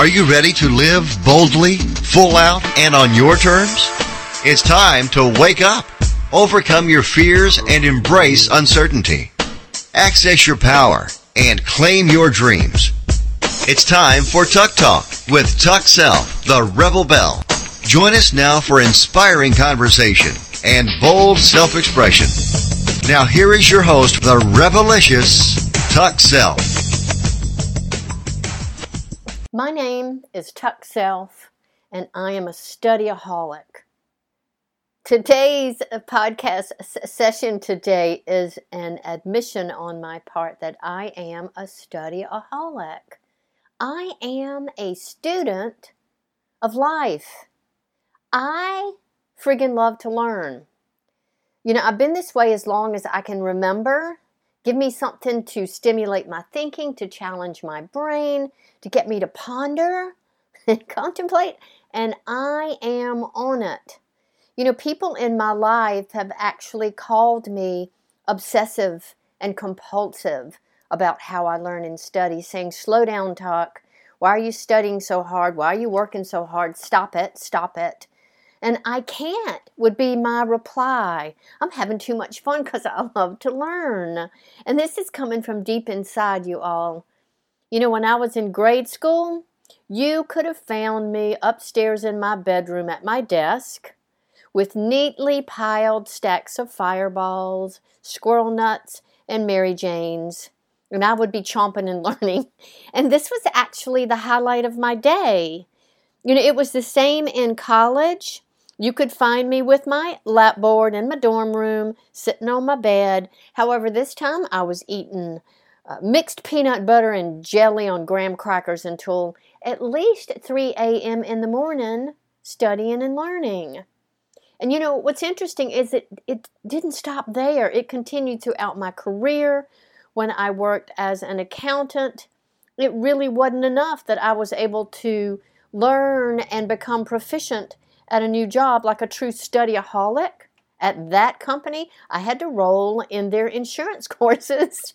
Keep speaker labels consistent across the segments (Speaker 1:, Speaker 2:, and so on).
Speaker 1: Are you ready to live boldly, full out, and on your terms? It's time to wake up, overcome your fears, and embrace uncertainty. Access your power and claim your dreams. It's time for Tuck Talk with Tuck Self, the Rebel Belle. Join us now for inspiring conversation and bold self-expression. Now here is your host, the Rebelicious Tuck Self.
Speaker 2: My name is Tuck Self, and I am a studyaholic. Today's uh, podcast session today is an admission on my part that I am a studyaholic. I am a student of life. I friggin' love to learn. You know, I've been this way as long as I can remember. Give me something to stimulate my thinking, to challenge my brain, to get me to ponder and contemplate, and I am on it. You know, people in my life have actually called me obsessive and compulsive about how I learn and study, saying, Slow down, Tuck. Why are you studying so hard? Why are you working so hard? Stop it, stop it. And I can't would be my reply. I'm having too much fun because I love to learn. And this is coming from deep inside you all. You know, when I was in grade school, you could have found me upstairs in my bedroom at my desk with neatly piled stacks of fireballs, squirrel nuts, and Mary Janes. And I would be chomping and learning. And this was actually the highlight of my day. You know, it was the same in college. You could find me with my lapboard in my dorm room, sitting on my bed. However, this time I was eating uh, mixed peanut butter and jelly on graham crackers until at least 3 a.m. in the morning, studying and learning. And you know, what's interesting is that it didn't stop there. It continued throughout my career. When I worked as an accountant, it really wasn't enough that I was able to learn and become proficient at a new job like a true studyaholic at that company. I had to roll in their insurance courses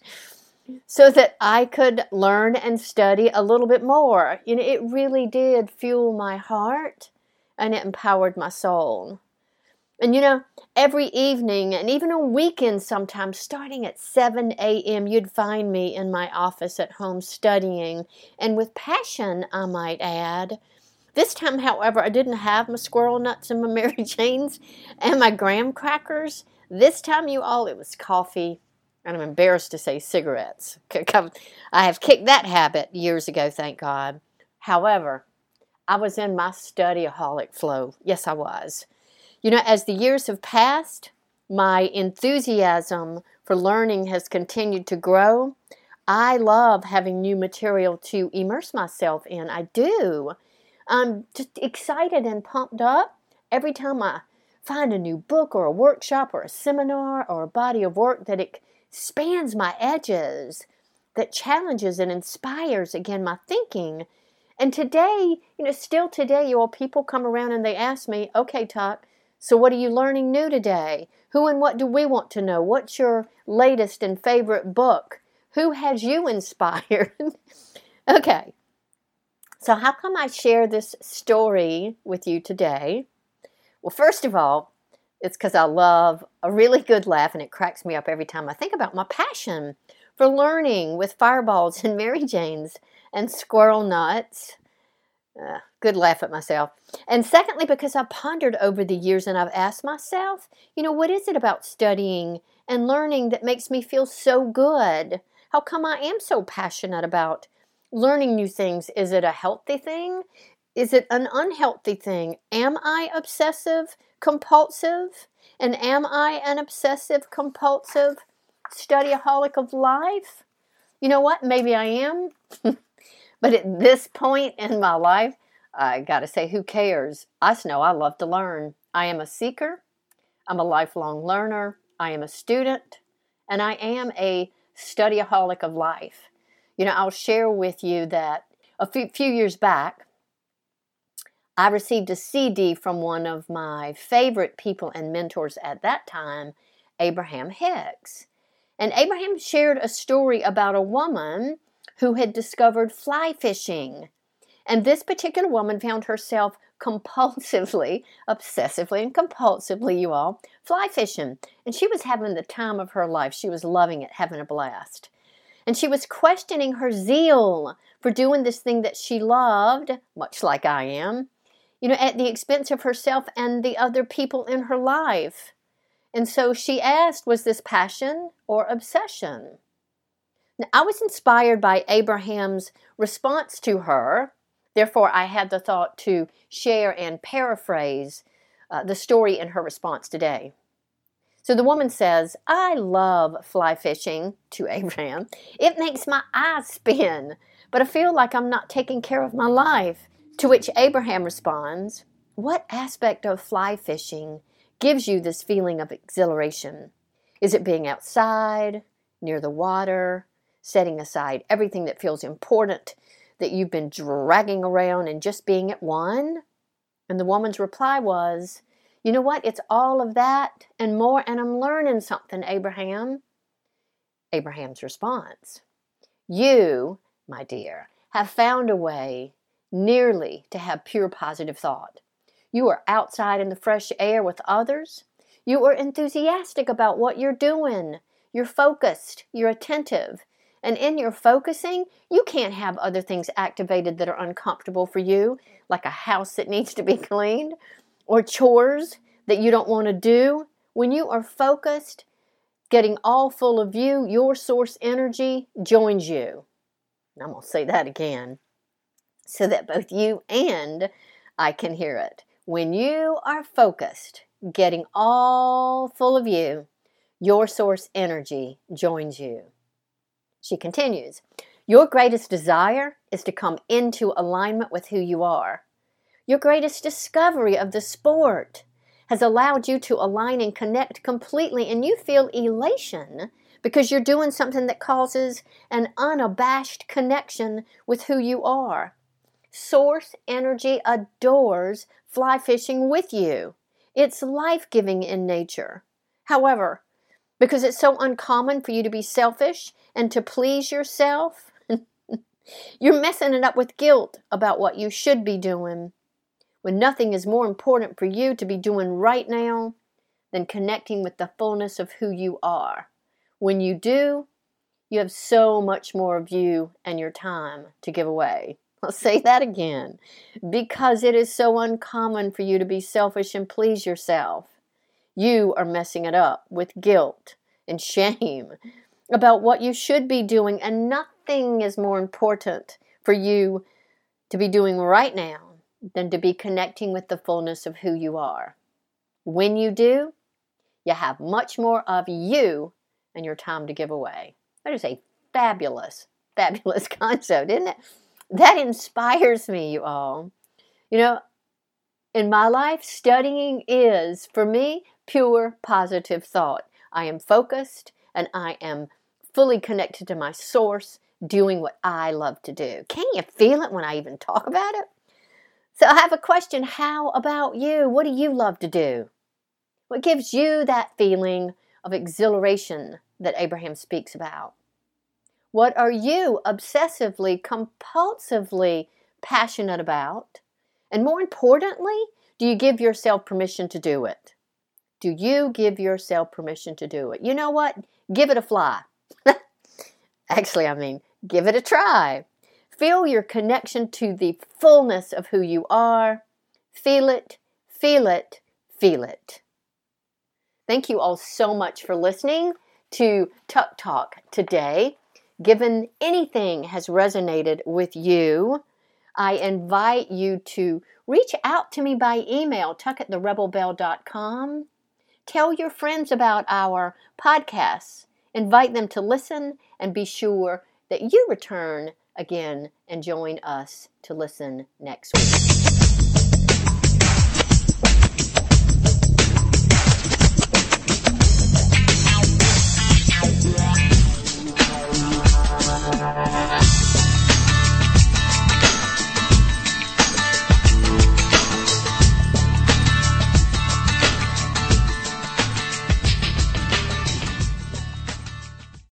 Speaker 2: so that I could learn and study a little bit more. You know, it really did fuel my heart and it empowered my soul. And you know, every evening and even on weekends sometimes, starting at 7 a.m., you'd find me in my office at home studying, and with passion, I might add. This time, however, I didn't have my squirrel nuts and my Mary Janes and my graham crackers. This time, you all, it was coffee, and I'm embarrassed to say cigarettes. I have kicked that habit years ago, thank God. However, I was in my studyaholic flow. Yes, I was. You know, as the years have passed, my enthusiasm for learning has continued to grow. I love having new material to immerse myself in. I do. I'm just excited and pumped up every time I find a new book or a workshop or a seminar or a body of work that expands my edges, that challenges and inspires again my thinking. And today, you know, still today, you all people come around and they ask me, okay, Tuck, so, what are you learning new today? Who and what do we want to know? What's your latest and favorite book? Who has you inspired? okay. So, how come I share this story with you today? Well, first of all, it's because I love a really good laugh and it cracks me up every time I think about my passion for learning with fireballs and Mary Janes and squirrel nuts uh, good laugh at myself. And secondly, because I've pondered over the years and I've asked myself, you know, what is it about studying and learning that makes me feel so good? How come I am so passionate about learning new things? Is it a healthy thing? Is it an unhealthy thing? Am I obsessive compulsive? And am I an obsessive compulsive studyaholic of life? You know what? Maybe I am. But at this point in my life, I got to say, who cares? I know I love to learn. I am a seeker, I'm a lifelong learner, I am a student, and I am a studyaholic of life. You know, I'll share with you that a few, few years back, I received a CD from one of my favorite people and mentors at that time, Abraham Hicks. And Abraham shared a story about a woman who had discovered fly fishing. And this particular woman found herself compulsively, obsessively, and compulsively, you all, fly fishing. And she was having the time of her life. She was loving it, having a blast. And she was questioning her zeal for doing this thing that she loved, much like I am, you know, at the expense of herself and the other people in her life. And so she asked, was this passion or obsession? Now, I was inspired by Abraham's response to her. Therefore, I had the thought to share and paraphrase uh, the story in her response today. So the woman says, I love fly fishing to Abraham. It makes my eyes spin, but I feel like I'm not taking care of my life. To which Abraham responds, What aspect of fly fishing gives you this feeling of exhilaration? Is it being outside, near the water, setting aside everything that feels important that you've been dragging around and just being at one? And the woman's reply was, you know what? It's all of that and more, and I'm learning something, Abraham. Abraham's response You, my dear, have found a way nearly to have pure positive thought. You are outside in the fresh air with others. You are enthusiastic about what you're doing. You're focused. You're attentive. And in your focusing, you can't have other things activated that are uncomfortable for you, like a house that needs to be cleaned or chores that you don't want to do, when you are focused, getting all full of you, your source energy joins you. I'm going to say that again so that both you and I can hear it. When you are focused, getting all full of you, your source energy joins you. She continues, Your greatest desire is to come into alignment with who you are. Your greatest discovery of the sport has allowed you to align and connect completely, and you feel elation because you're doing something that causes an unabashed connection with who you are. Source Energy adores fly fishing with you. It's life giving in nature. However, because it's so uncommon for you to be selfish and to please yourself, you're messing it up with guilt about what you should be doing when nothing is more important for you to be doing right now than connecting with the fullness of who you are. When you do, you have so much more of you and your time to give away. I'll say that again. Because it is so uncommon for you to be selfish and please yourself. You are messing it up with guilt and shame about what you should be doing, and nothing is more important for you to be doing right now than to be connecting with the fullness of who you are. When you do, you have much more of you and your time to give away. That is a fabulous, fabulous concept, isn't it? That inspires me, you all. You know, in my life, studying is, for me, pure positive thought. I am focused and I am fully connected to my source, doing what I love to do. Can you feel it when I even talk about it? So I have a question. How about you? What do you love to do? What gives you that feeling of exhilaration that Abraham speaks about? What are you obsessively, compulsively passionate about? And more importantly, do you give yourself permission to do it? Do you give yourself permission to do it? You know what? Give it a fly. Actually, I mean, give it a try. Feel your connection to the fullness of who you are. Feel it, feel it, feel it. Thank you all so much for listening to Tuck Talk today. Given anything has resonated with you, I invite you to reach out to me by email, tuck at therebelbell.com. Tell your friends about our podcasts. Invite them to listen and be sure that you return again and join us to listen next week.